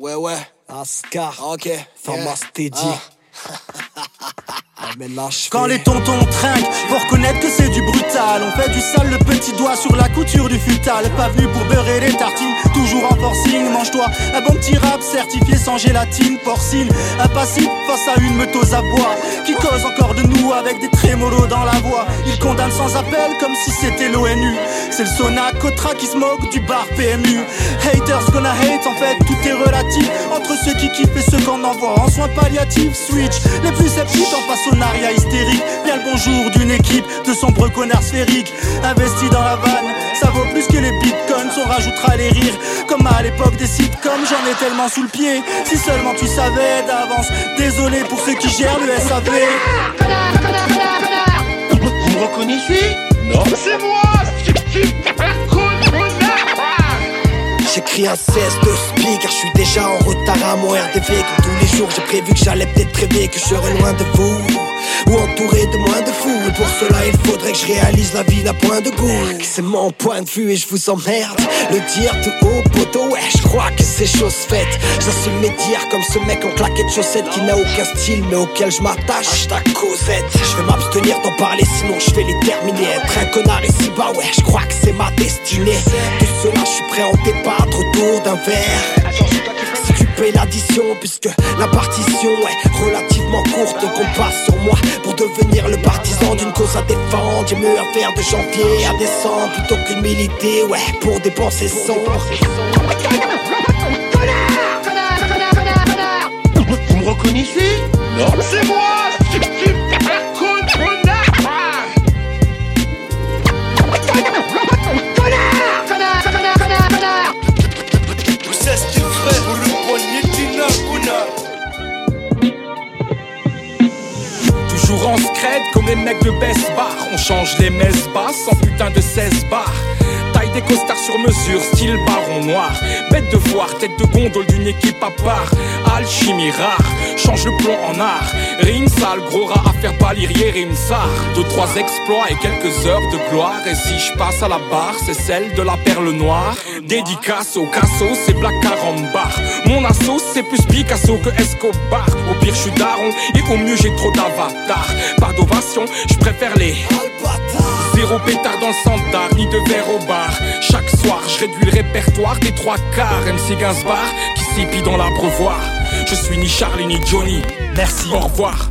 Ouais, ouais. Ascar. Ok. Thomas Teddy. Quand les tontons trinquent, faut reconnaître que c'est du brutal. On fait du sale, le petit doigt sur la couture du futal. Pas venu pour beurrer les tartines, toujours en forcing. Mange-toi un bon petit rap certifié sans gélatine, porcine. Impassible face à une meute aux abois qui cause avec des trémolos dans la voix. Il condamne sans appel comme si c'était l'ONU. C'est le Sona Cotra qui se moque du bar PMU. Haters gonna hate, en fait tout est relatif. Entre ceux qui kiffent et ceux qu'on envoie en soins palliatifs. Switch, les plus sceptiques en face au hystérique. Bien le bonjour d'une équipe de sombres connards sphériques. Investis dans la vanne, rajoutera les rires, comme à l'époque des sitcoms. J'en ai tellement sous le pied. Si seulement tu savais d'avance. Désolé pour ceux qui gèrent le SAV. Vous me reconnaissez? Non. C'est moi J'écris un cesse de speak car je suis déjà en retard à mon RDV Comme tous les jours j'ai prévu que j'allais peut-être rêver que je serais loin de vous ou entouré de moins de fous. Et pour cela, il faudrait que je réalise la vie d'un point de goût. C'est mon point de vue et je vous emmerde. Le dire tout haut, poteau, ouais, je crois que c'est chose faite. J'assume mes dires comme ce mec en claquette de chaussettes qui n'a aucun style, mais auquel je m'attache. ta Cosette. Je vais m'abstenir d'en parler, sinon je vais les terminer. Être un connard ici bas, ouais, je crois que c'est ma destinée. Tout cela, je suis prêt à en débattre autour d'un verre l'addition puisque la partition est relativement courte qu'on passe sur moi pour devenir le partisan d'une cause à défendre. J'ai mieux à faire de janvier à décembre plutôt qu'une militer, ouais, pour dépenser sombres. Vous me reconnaissez? Non, c'est moi Toujours en scred comme les mecs de Best Bar. On change les messes basses en putain de 16 bars des costards sur mesure, style baron noir. Bête de voir, tête de gondole d'une équipe à part. Alchimie rare, change le plomb en art. Rime sale, gros rat à faire pâlir ça Deux, trois exploits et quelques heures de gloire. Et si je passe à la barre, c'est celle de la perle noire. Dédicace au casso, c'est Black Carambar Mon assaut, c'est plus Picasso que Escobar. Au pire, je suis daron et au mieux, j'ai trop d'avatar Pas d'ovation, je préfère les Zéro pétard dans le ni de verre au bar. Chaque soir, je réduis le répertoire des trois quarts. MC Gainsbar qui s'épie dans l'abreuvoir. Je suis ni Charlie ni Johnny. Merci, au revoir.